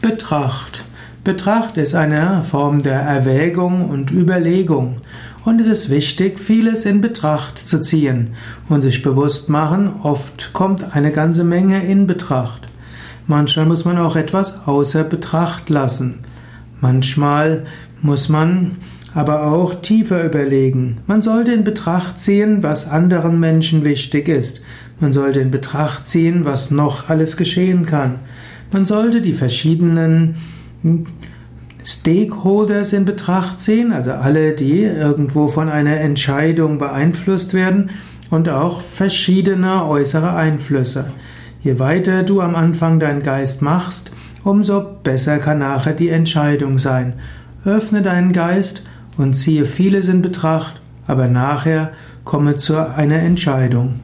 Betracht. Betracht ist eine Form der Erwägung und Überlegung. Und es ist wichtig, vieles in Betracht zu ziehen und sich bewusst machen, oft kommt eine ganze Menge in Betracht. Manchmal muss man auch etwas außer Betracht lassen. Manchmal muss man aber auch tiefer überlegen. Man sollte in Betracht ziehen, was anderen Menschen wichtig ist. Man sollte in Betracht ziehen, was noch alles geschehen kann. Man sollte die verschiedenen Stakeholders in Betracht ziehen, also alle, die irgendwo von einer Entscheidung beeinflusst werden und auch verschiedene äußere Einflüsse. Je weiter du am Anfang deinen Geist machst, umso besser kann nachher die Entscheidung sein. Öffne deinen Geist und ziehe vieles in Betracht, aber nachher komme zu einer Entscheidung.